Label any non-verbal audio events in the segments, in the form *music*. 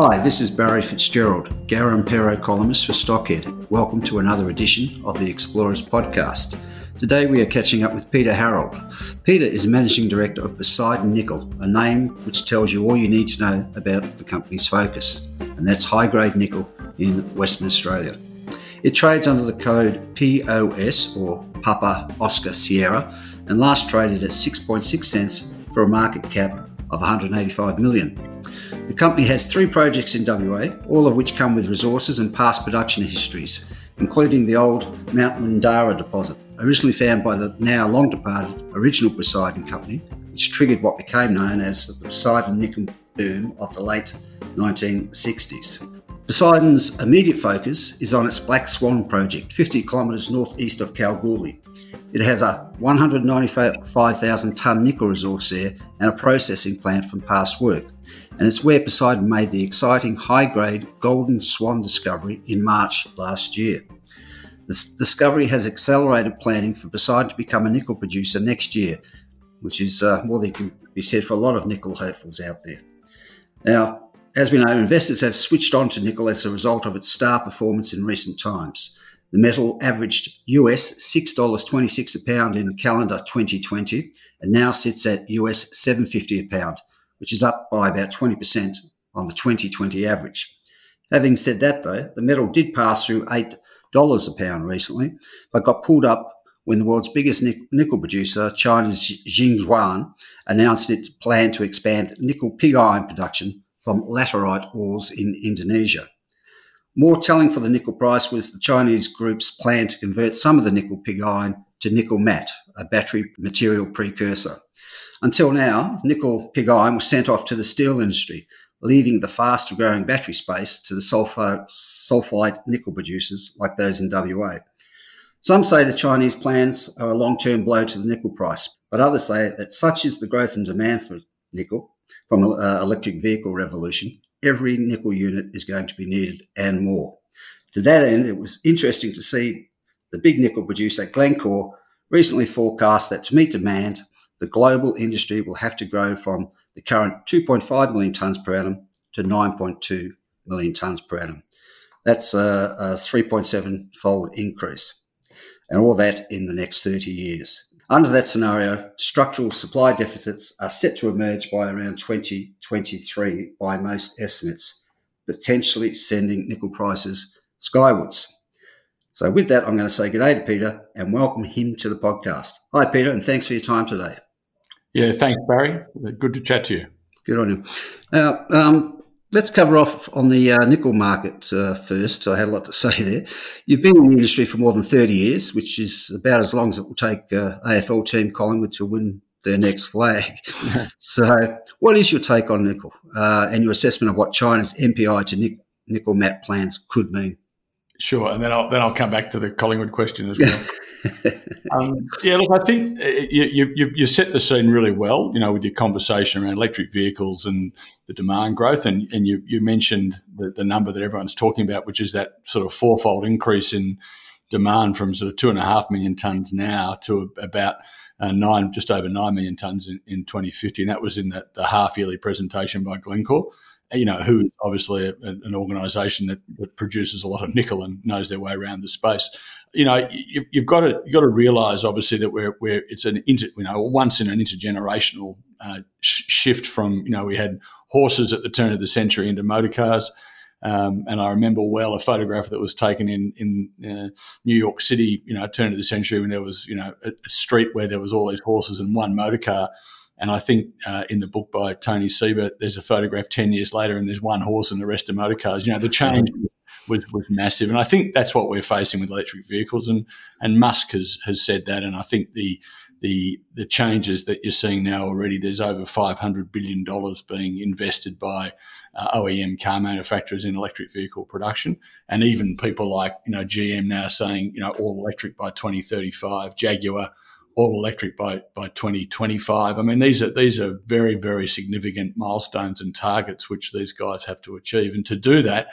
Hi, this is Barry Fitzgerald, Pero columnist for Stockhead. Welcome to another edition of the Explorers podcast. Today we are catching up with Peter Harold. Peter is Managing Director of Poseidon Nickel, a name which tells you all you need to know about the company's focus, and that's high grade nickel in Western Australia. It trades under the code POS or Papa Oscar Sierra and last traded at 6.6 cents for a market cap of 185 million. The company has three projects in WA, all of which come with resources and past production histories, including the old Mount Windarra deposit, originally found by the now long departed original Poseidon Company, which triggered what became known as the Poseidon nickel boom of the late 1960s. Poseidon's immediate focus is on its Black Swan project, 50 kilometres northeast of Kalgoorlie. It has a 195,000 tonne nickel resource there and a processing plant from past work and it's where Poseidon made the exciting high grade Golden Swan discovery in March last year. This discovery has accelerated planning for Poseidon to become a nickel producer next year, which is uh, more than can be said for a lot of nickel hopefuls out there. Now, as we know, investors have switched on to nickel as a result of its star performance in recent times. The metal averaged US $6.26 a pound in calendar 2020 and now sits at US 7.50 a pound, which is up by about 20% on the 2020 average. Having said that, though, the metal did pass through $8 a pound recently, but got pulled up when the world's biggest nickel producer, China's Tsingshan, announced it planned to expand nickel pig iron production from laterite ores in Indonesia. More telling for the nickel price was the Chinese group's plan to convert some of the nickel pig iron to nickel matte, a battery material precursor. Until now, nickel pig iron was sent off to the steel industry, leaving the faster growing battery space to the sulfide nickel producers like those in WA. Some say the Chinese plans are a long term blow to the nickel price, but others say that such is the growth in demand for nickel from uh, electric vehicle revolution, every nickel unit is going to be needed and more. To that end, it was interesting to see the big nickel producer Glencore recently forecast that to meet demand, the global industry will have to grow from the current 2.5 million tonnes per annum to 9.2 million tonnes per annum. That's a, a 3.7 fold increase, and all that in the next 30 years. Under that scenario, structural supply deficits are set to emerge by around 2023 by most estimates, potentially sending nickel prices skywards. So, with that, I'm going to say good day to Peter and welcome him to the podcast. Hi, Peter, and thanks for your time today. Yeah, thanks, Barry. Good to chat to you. Good on you. Now, um, let's cover off on the uh, nickel market uh, first. I had a lot to *laughs* say there. You've been in the industry for more than 30 years, which is about as long as it will take uh, AFL team Collingwood to win their next flag. *laughs* so, what is your take on nickel uh, and your assessment of what China's NPI to nickel, nickel matte plans could mean? Sure, and then I'll then I'll come back to the Collingwood question as well. *laughs* um, yeah, look, I think uh, you, you, you set the scene really well, you know, with your conversation around electric vehicles and the demand growth, and and you you mentioned the, the number that everyone's talking about, which is that sort of fourfold increase in demand from sort of two and a half million tons now to about uh, nine, just over nine million tons in, in 2050, and that was in the, the half yearly presentation by Glencore you know, who obviously a, an organisation that, that, produces a lot of nickel and knows their way around the space. You know, you, have got to you've got to realise obviously that we're, we're it's an inter, you know once in an intergenerational uh, sh- shift from you know we had horses at the turn of the century into motor cars. Um, and I remember well a photograph that was taken in in uh, New York City, you know, turn of the century when there was you know a, a street where there was all these horses and one motor car and I think uh, in the book by Tony Seba, there's a photograph 10 years later and there's one horse and the rest are motor cars. You know, the change was, was massive. And I think that's what we're facing with electric vehicles. And, and Musk has, has said that. And I think the, the the changes that you're seeing now already. There's over 500 billion dollars being invested by uh, OEM car manufacturers in electric vehicle production, and even people like you know GM now saying you know all electric by 2035, Jaguar all electric by by 2025. I mean these are these are very very significant milestones and targets which these guys have to achieve, and to do that,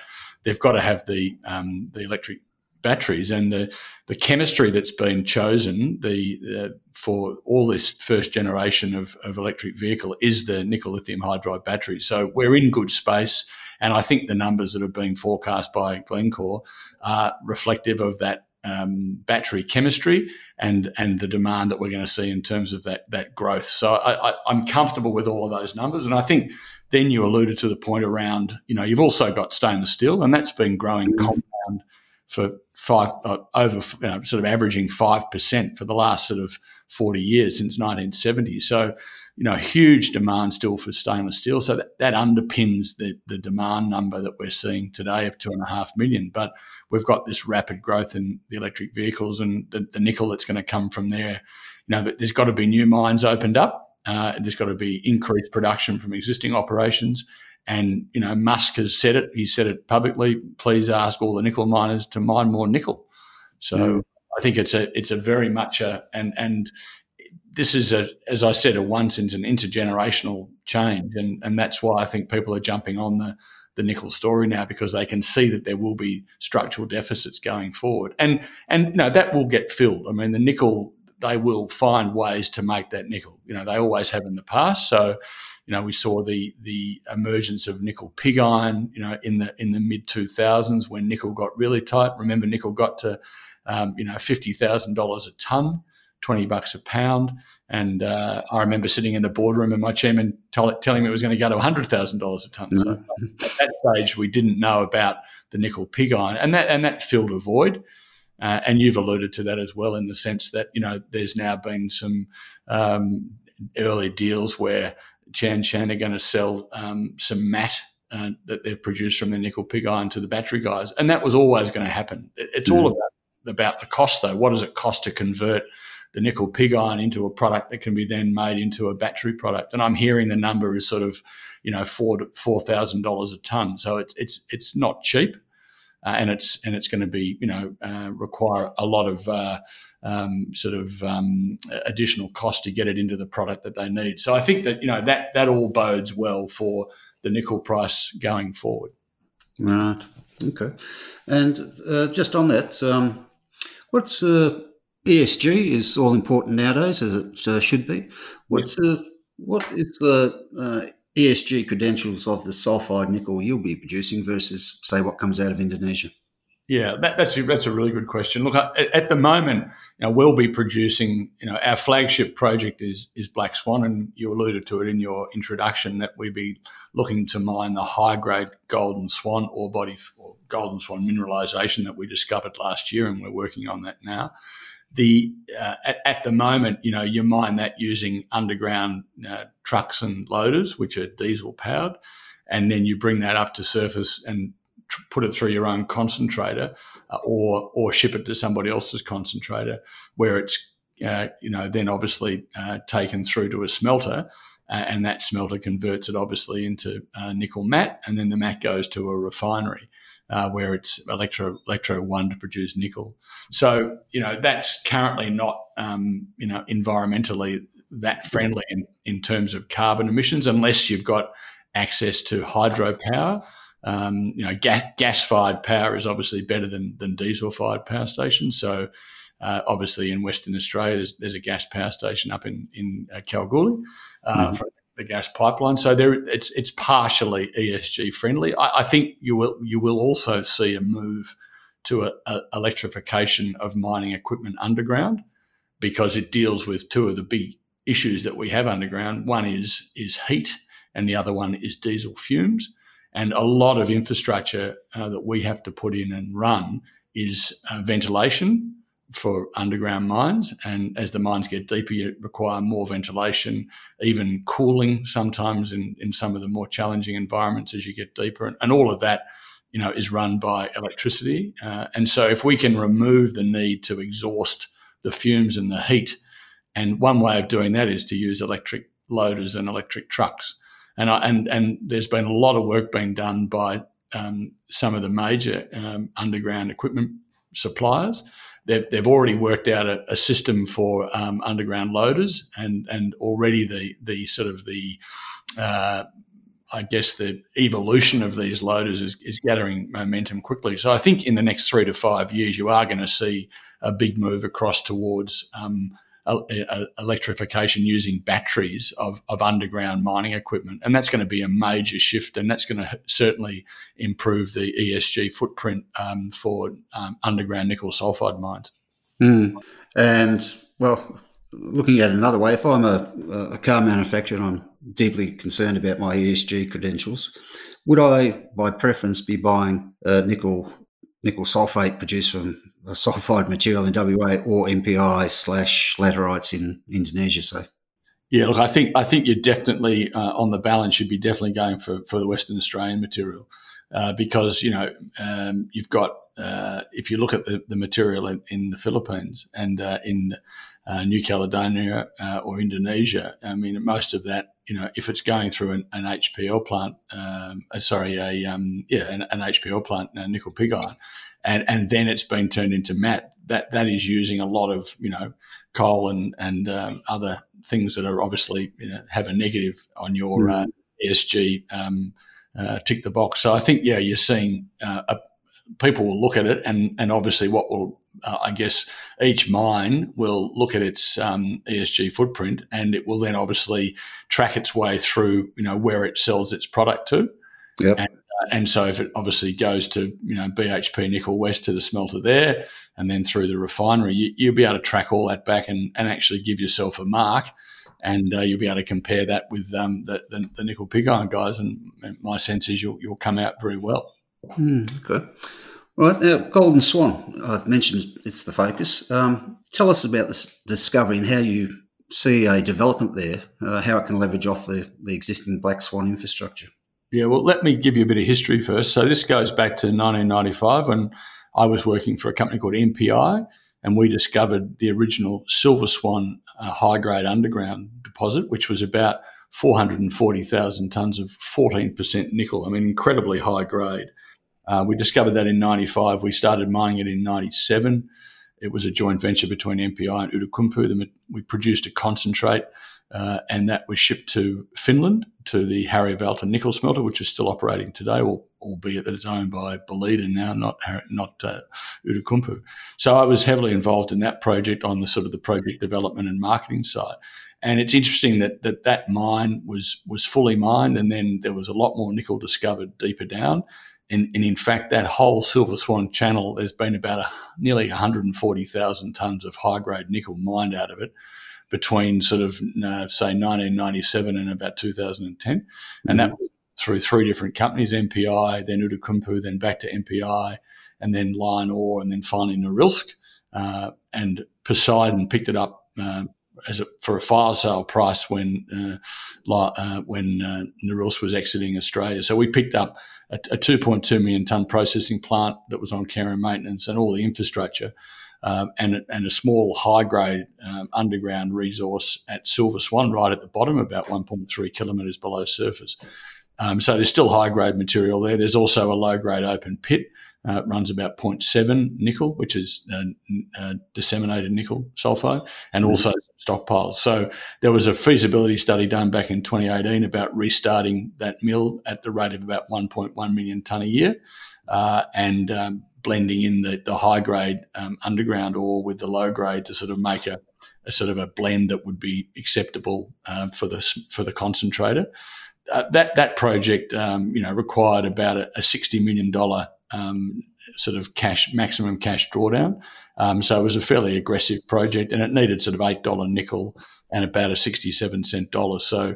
they've got to have the um, the electric batteries and the, the chemistry that's been chosen the uh, for all this first generation of, of electric vehicle is the nickel lithium hydride battery. So we're in good space. And I think the numbers that have been forecast by Glencore are reflective of that um, battery chemistry and and the demand that we're going to see in terms of that that growth. So I, am comfortable with all of those numbers, and I think then you alluded to the point around you know you've also got stainless steel, and that's been growing mm-hmm. compound for five uh, over you know, sort of averaging five percent for the last sort of forty years since 1970. So you know huge demand still for stainless steel. So that, that underpins the the demand number that we're seeing today of two and a half million. But we've got this rapid growth in the electric vehicles and the, the nickel that's going to come from there. You know, there's got to be new mines opened up. Uh, there's got to be increased production from existing operations and you know, Musk has said it. He said it publicly. Please ask all the nickel miners to mine more nickel. So mm. I think it's a it's a very much a and and this is a as I said a once in an intergenerational change, and and that's why I think people are jumping on the the nickel story now because they can see that there will be structural deficits going forward, and and you know that will get filled. I mean, the nickel they will find ways to make that nickel. You know, they always have in the past. So you know, we saw the the emergence of nickel pig iron, you know, in the in the mid two thousands when nickel got really tight. Remember, nickel got to um, you know fifty thousand dollars a ton, twenty bucks a pound, and uh, I remember sitting in the boardroom and my chairman tell, telling me it was going to go to hundred thousand dollars a ton. Mm-hmm. So at that stage, we didn't know about the nickel pig iron, and that and that filled a void. Uh, and you've alluded to that as well, in the sense that you know there's now been some um, early deals where Tsingshan are going to sell um, some matte uh, that they've produced from the nickel pig iron to the battery guys, and that was always going to happen. It's all mm. about about the cost, though. What does it cost to convert the nickel pig iron into a product that can be then made into a battery product? And I'm hearing the number is sort of, you know, four four thousand dollars a ton. So it's it's it's not cheap uh, and it's and it's going to be you know uh, require a lot of uh, um, sort of um, additional cost to get it into the product that they need. So I think that you know that that all bodes well for the nickel price going forward. Right. Okay. And uh, just on that, um, what's uh, ESG is all important nowadays, as it uh, should be. What's the what is the ESG credentials of the sulfide nickel you'll be producing versus, say, what comes out of Indonesia? Yeah, that, that's a, that's a really good question. Look, at, at, the moment, you know, we'll be producing. You know, our flagship project is is Black Swan, and you alluded to it in your introduction that we be looking to mine the high grade Golden Swan ore body or Golden Swan mineralisation that we discovered last year, and we're working on that now the uh, at, at, the moment, you know, you mine that using underground uh, trucks and loaders, which are diesel powered, and then you bring that up to surface and tr- put it through your own concentrator, uh, or or ship it to somebody else's concentrator, where it's uh, you know then obviously uh, taken through to a smelter. Uh, and that smelter converts it obviously into nickel matte, and then the matte goes to a refinery uh, where it's electro electrowon to produce nickel. So you know that's currently not um, you know environmentally that friendly in, in terms of carbon emissions unless you've got access to hydropower. Um, you know, gas gas fired power is obviously better than than diesel fired power stations. So. Uh, obviously, in Western Australia, there's, there's, a gas power station up in in uh, Kalgoorlie uh, mm-hmm. for the gas pipeline. So there, it's it's partially ESG friendly. I, I, think you will you will also see a move to a, a electrification of mining equipment underground because it deals with two of the big issues that we have underground. One is is heat, and the other one is diesel fumes. And a lot of infrastructure uh, that we have to put in and run is uh, ventilation for underground mines. And as the mines get deeper, you require more ventilation, even cooling sometimes in, in some of the more challenging environments as you get deeper. And, and all of that, you know, is run by electricity. Uh, and so if we can remove the need to exhaust the fumes and the heat And one way of doing that is to use electric loaders and electric trucks. And I, and and there's been a lot of work being done by um, some of the major um, underground equipment suppliers. They've, they've already worked out a, a system for um, underground loaders, and and already the the sort of the uh, I guess the evolution of these loaders is, is gathering momentum quickly. So I think in the next three to five years, you are going to see a big move across towards um, electrification using batteries of, of underground mining equipment. And that's going to be a major shift, and that's going to certainly improve the ESG footprint um, for um, underground nickel sulfide mines. Mm. And, well, looking at another way, if I'm a, a car manufacturer and I'm deeply concerned about my ESG credentials, would I, by preference, be buying nickel nickel sulfate produced from a sulfide material in WA or NPI slash laterites in Indonesia. So, yeah, look, I think I think you're definitely uh, on the balance. You'd be definitely going for for the Western Australian material uh, because you know um, you've got uh, if you look at the, the material in, in the Philippines and uh, in uh, New Caledonia uh, or Indonesia, I mean most of that you know, if it's going through an, an HPAL plant, um, sorry, a um, yeah, an, an, HPAL plant, a nickel pig iron, and and then it's been turned into matte. That that is using a lot of you know coal and and um, other things that are obviously you know, have a negative on your mm. uh, ESG um, uh, tick the box. So I think yeah, you're seeing uh, a, people will look at it, and and obviously what will uh, I guess each mine will look at its um, ESG footprint, and it will then obviously track its way through, you know, where it sells its product to. Yep. And, and so if it obviously goes to, you know, BHP Nickel West to the smelter there, and then through the refinery, you, will be able to track all that back and, and actually give yourself a mark. And uh, you'll be able to compare that with um, the, the, the, nickel pig iron guys. And my sense is you'll, you'll come out very well. Mm, good. Right now, Golden Swan. I've mentioned it's the focus. Um, tell us about this discovery and how you see a development there, uh, how it can leverage off the, the existing Black Swan infrastructure. Yeah, well, let me give you a bit of history first. So this goes back to 1995 when I was working for a company called MPI, and we discovered the original Silver Swan uh, high grade underground deposit, which was about 440,000 tonnes of 14% nickel. I mean, incredibly high grade. Uh, we discovered that in 95. We started mining it in 97. It was a joint venture between MPI and Outokumpu. We produced a concentrate, uh, and that was shipped to Finland to the Harjavalta nickel smelter, which is still operating today, albeit that it's owned by Boliden now, not not uh, Outokumpu. So I was heavily involved in that project on the sort of the project development and marketing side. And it's interesting that that, that mine was was fully mined, and then there was a lot more nickel discovered deeper down. And, and, in fact, that whole Silver Swan channel, there's been about a, nearly 140,000 tonnes of high grade nickel mined out of it between sort of, uh, say, 1997 and about 2010. Mm-hmm. And that was through three different companies MPI, then Outokumpu, then back to MPI, and then LionOre, and then finally Norilsk. Uh, and Poseidon picked it up uh, as a, for a fire sale price when uh, uh, when uh, Norilsk was exiting Australia. So we picked up a, a 2.2 million ton processing plant that was on care and maintenance and all the infrastructure. Um, and, and a small high grade um, underground resource at Silver Swan, right at the bottom, about 1.3 kilometres below surface. Um, so there's still high grade material there. There's also a low grade open pit uh, runs about 0.7 nickel, which is uh, uh, disseminated nickel sulfide, and mm-hmm. also stockpiles. So there was a feasibility study done back in 2018 about restarting that mill at the rate of about 1.1 million tonne a year, uh, and um, blending in the, the high grade um, underground ore with the low grade to sort of make a, a sort of a blend that would be acceptable uh, for the for the concentrator. Uh, that that project, um, you know, required about a, a sixty million dollar um, sort of cash maximum cash drawdown. Um, so it was a fairly aggressive project, and it needed sort of eight dollar nickel and about a sixty seven cent dollar. So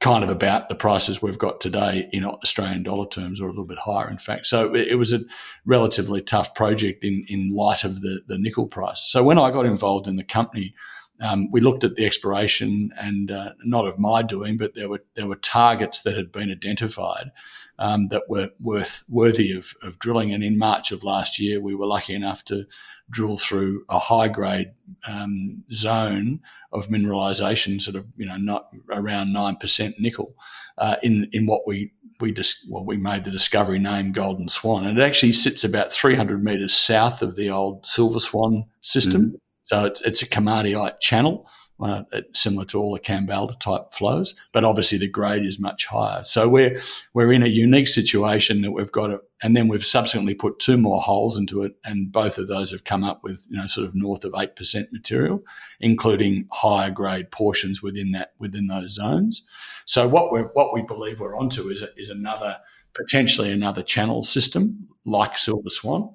kind of about the prices we've got today in Australian dollar terms, or a little bit higher, in fact. So it, was a relatively tough project in in light of the the nickel price. So when I got involved in the company. um, we looked at the exploration and uh, not of my doing, but there were there were targets that had been identified um, that were worth worthy of, of drilling. And in March of last year, we were lucky enough to drill through a high grade um, zone of mineralisation, sort of you know not around nine percent nickel, uh, in in what we we just well we made the discovery name Golden Swan, and it actually sits about 300 metres south of the old Silver Swan system. Mm-hmm. So it's, it's a komatiite channel uh, similar to all the Kambalda type flows, but obviously the grade is much higher. So we're we're in a unique situation that we've got, a, and then we've subsequently put two more holes into it, and both of those have come up with you know sort of north of eight percent material, including higher grade portions within that within those zones. So what we what we believe we're onto is is another potentially another channel system like Silver Swan.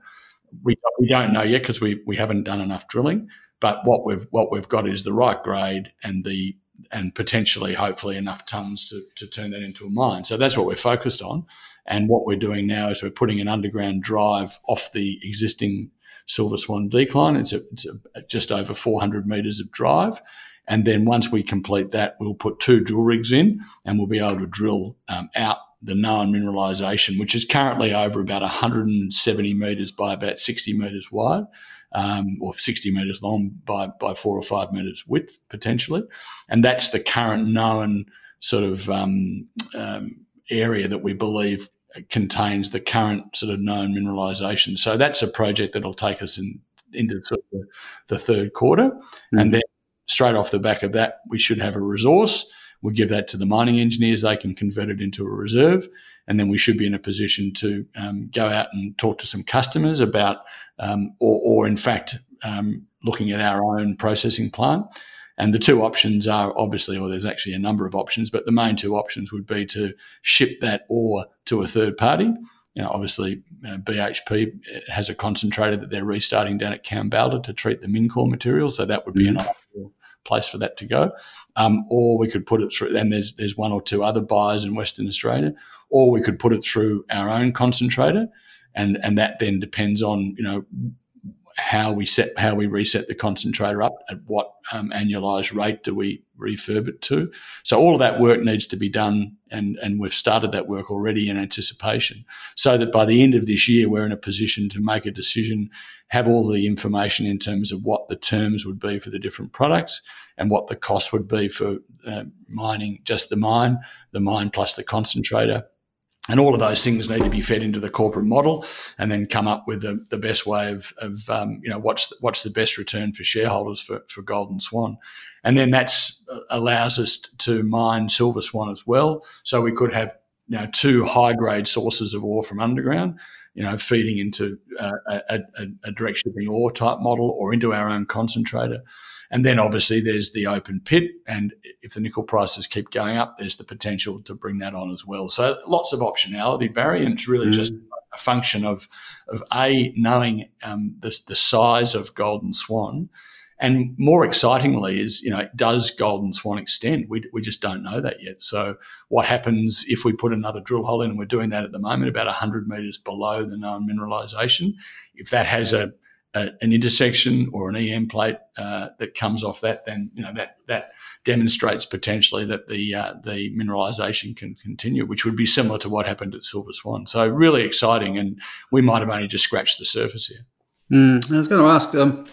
We, we don't know yet because we, we haven't done enough drilling. But what we've what we've got is the right grade and the and potentially, hopefully, enough tons to, to turn that into a mine. So that's what we're focused on. And what we're doing now is we're putting an underground drive off the existing Silver Swan decline. It's, a, it's a, just over 400 metres of drive. And then once we complete that, we'll put two drill rigs in and we'll be able to drill um, out the known mineralisation, which is currently over about 170 metres by about 60 metres wide um, or 60 metres long by, by four or five metres width potentially. And that's the current known sort of um, um, area that we believe contains the current sort of known mineralisation. So that's a project that'll take us in, into sort of the, the third quarter. Mm-hmm. And then straight off the back of that, we should have a resource. We'll give that to the mining engineers. They can convert it into a reserve. And then we should be in a position to um, go out and talk to some customers about um, or, or, in fact, um, looking at our own processing plant. And the two options are obviously, or there's actually a number of options, but the main two options would be to ship that ore to a third party. You know, obviously, uh, BHP has a concentrator that they're restarting down at Kambalda to treat the Mincor material, so that would be mm-hmm. an ideal place for that to go. Um, or we could put it through. And there's there's one or two other buyers in Western Australia, or we could put it through our own concentrator and and that then depends on you know how we set how we reset the concentrator up at what um, annualized rate do we refurb it to so all of that work needs to be done and and we've started that work already in anticipation so that by the end of this year we're in a position to make a decision have all the information in terms of what the terms would be for the different products and what the cost would be for uh, mining just the mine the mine plus the concentrator and all of those things need to be fed into the corporate model and then come up with the, the best way of, of um, you know, what's the, what's the best return for shareholders for, for Golden Swan. And then that's uh, allows us to mine Silver Swan as well. So we could have, you know, two high grade sources of ore from underground, you know, feeding into uh, a, a, a direct shipping ore type model or into our own concentrator. And then obviously there's the open pit. And if the nickel prices keep going up, there's the potential to bring that on as well. So lots of optionality, Barry. And it's really mm. just a function of, of A, knowing um, the, the size of Golden Swan. And more excitingly is, you know, does Golden Swan extend? We, we just don't know that yet. So what happens if we put another drill hole in? And we're doing that at the moment, about 100 metres below the known mineralisation. If that has a a, an intersection or an EM plate uh, that comes off that, then you know that that demonstrates potentially that the uh, the mineralisation can continue, which would be similar to what happened at Silver Swan. So really exciting, and we might have only just scratched the surface here. Mm, I was going to ask, um,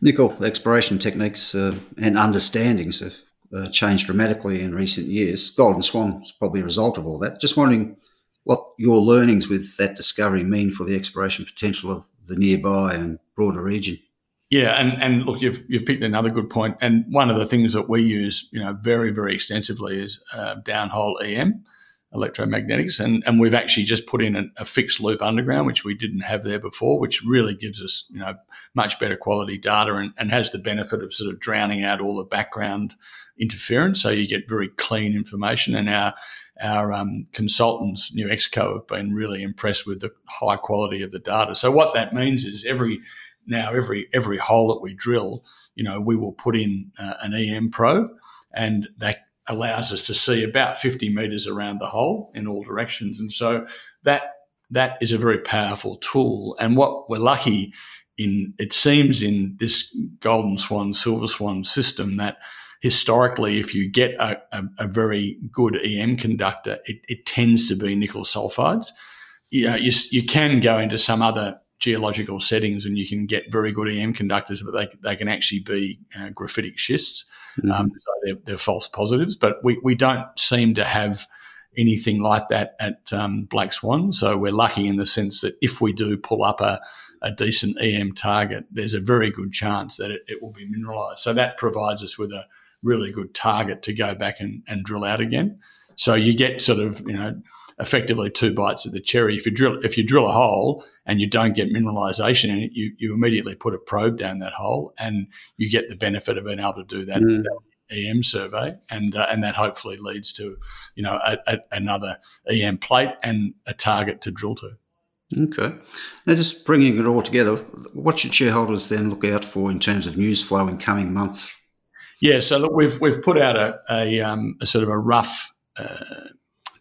nickel exploration techniques uh, and understandings have uh, changed dramatically in recent years. Golden Swan is probably a result of all that. Just wondering what your learnings with that discovery mean for the exploration potential of the nearby and broader region. Yeah, and, and look, you've, you've picked another good point. And one of the things that we use, you know, very very extensively is uh, downhole EM, electromagnetics, and and we've actually just put in a, a, fixed loop underground, which we didn't have there before, which really gives us you know much better quality data and, and has the benefit of sort of drowning out all the background interference, so you get very clean information. And our our um, consultants, Newexco, have been really impressed with the high quality of the data. So what that means is every now every every hole that we drill, you know, we will put in uh, an EM probe, and that allows us to see about 50 meters around the hole in all directions. And so that that is a very powerful tool. And what we're lucky in it seems in this golden swan, silver swan system that historically, if you get a, a, a very good EM conductor, it, it, tends to be nickel sulfides. You, know, you, you can go into some other geological settings and you can get very good EM conductors, but they, they can actually be uh, graphitic schists. Mm-hmm. Um, so they're, they're, false positives, but we, we don't seem to have anything like that at um, Black Swan. So we're lucky in the sense that if we do pull up a, a decent EM target, there's a very good chance that it, it will be mineralized. So that provides us with a really good target to go back and, and drill out again. So you get sort of, you know, effectively two bites of the cherry. If you drill if you drill a hole and you don't get mineralization in it, you, you immediately put a probe down that hole and you get the benefit of being able to do that, mm. EM survey, and uh, and that hopefully leads to you know a, a, another EM plate and a target to drill to. Okay. Now, just bringing it all together, what should shareholders then look out for in terms of news flow in coming months? Yeah, so look, we've we've put out a a, um, a sort of a rough uh,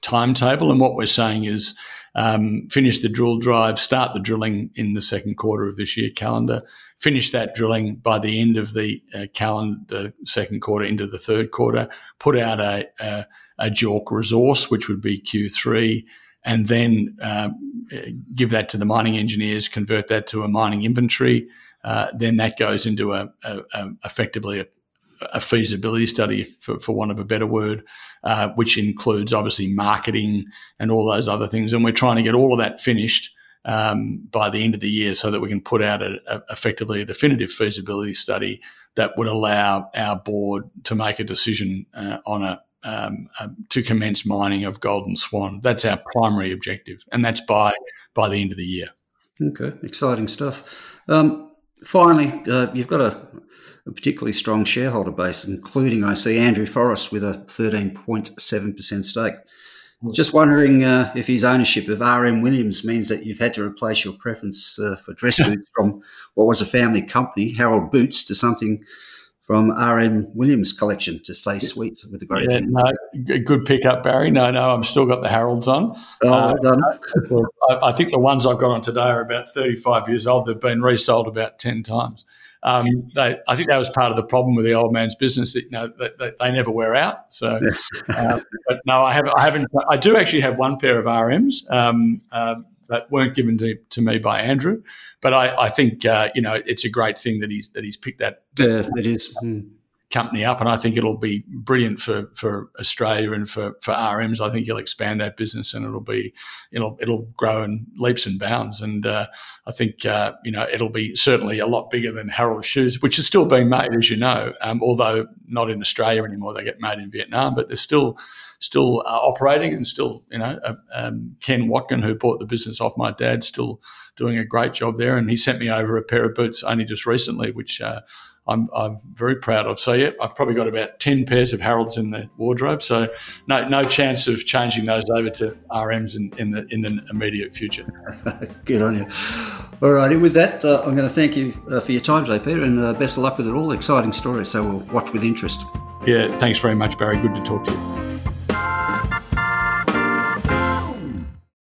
timetable, and what we're saying is um, finish the drill drive, start the drilling in the second quarter of this year calendar, finish that drilling by the end of the uh, calendar second quarter into the third quarter, put out a, a, a JORC resource, which would be Q3, and then uh, give that to the mining engineers, convert that to a mining inventory. Uh, then that goes into a, a, a effectively a a feasibility study, for, for want of a better word, uh, which includes obviously marketing and all those other things. And we're trying to get all of that finished um, by the end of the year so that we can put out a, a, effectively a definitive feasibility study that would allow our board to make a decision uh, on a um, uh, to commence mining of Golden Swan. That's our primary objective, and that's by by the end of the year. Okay, exciting stuff. Um, finally, uh, you've got a a particularly strong shareholder base, including I see Andrew Forrest with a 13.7% stake. Just wondering uh, if his ownership of RM Williams means that you've had to replace your preference uh, for dress *laughs* boots from what was a family company, Harold Boots, to something from RM Williams collection to stay sweet with the great. Yeah, no, good pickup, Barry. No, no, I've still got the Harolds on. Oh, uh, done. *laughs* I, I, think the ones I've got on today are about 35 years old. They've been resold about 10 times. Um, they, I think that was part of the problem with the old man's business. That, you know, they, they, never wear out. So, uh, but no, I haven't. I haven't. I do actually have one pair of RMs um, uh, that weren't given to, to me by Andrew, but I, I think uh, you know it's a great thing that he's that he's picked that. Yeah, it is. Mm company up, and I think it'll be brilliant for for Australia and for for RMs. I think he'll expand that business, and it'll be it'll it'll grow in leaps and bounds. And uh, I think uh, you know it'll be certainly a lot bigger than Harold shoes, which is still being made, as you know, um, although not in Australia anymore. They get made in Vietnam, but they're still still uh, operating and still you know uh, um, Ken Watkin, who bought the business off my dad, still doing a great job there. And he sent me over a pair of boots only just recently, which uh, I'm, I'm very proud of. So yeah, I've probably got about ten pairs of Harolds in the wardrobe. So no no chance of changing those over to RMs in, in the in the immediate future. *laughs* Good on you. All righty, with that, uh, I'm going to thank you uh, for your time today, Peter, and uh, best of luck with it all. Exciting story, so we'll watch with interest. Yeah, thanks very much, Barry. Good to talk to you.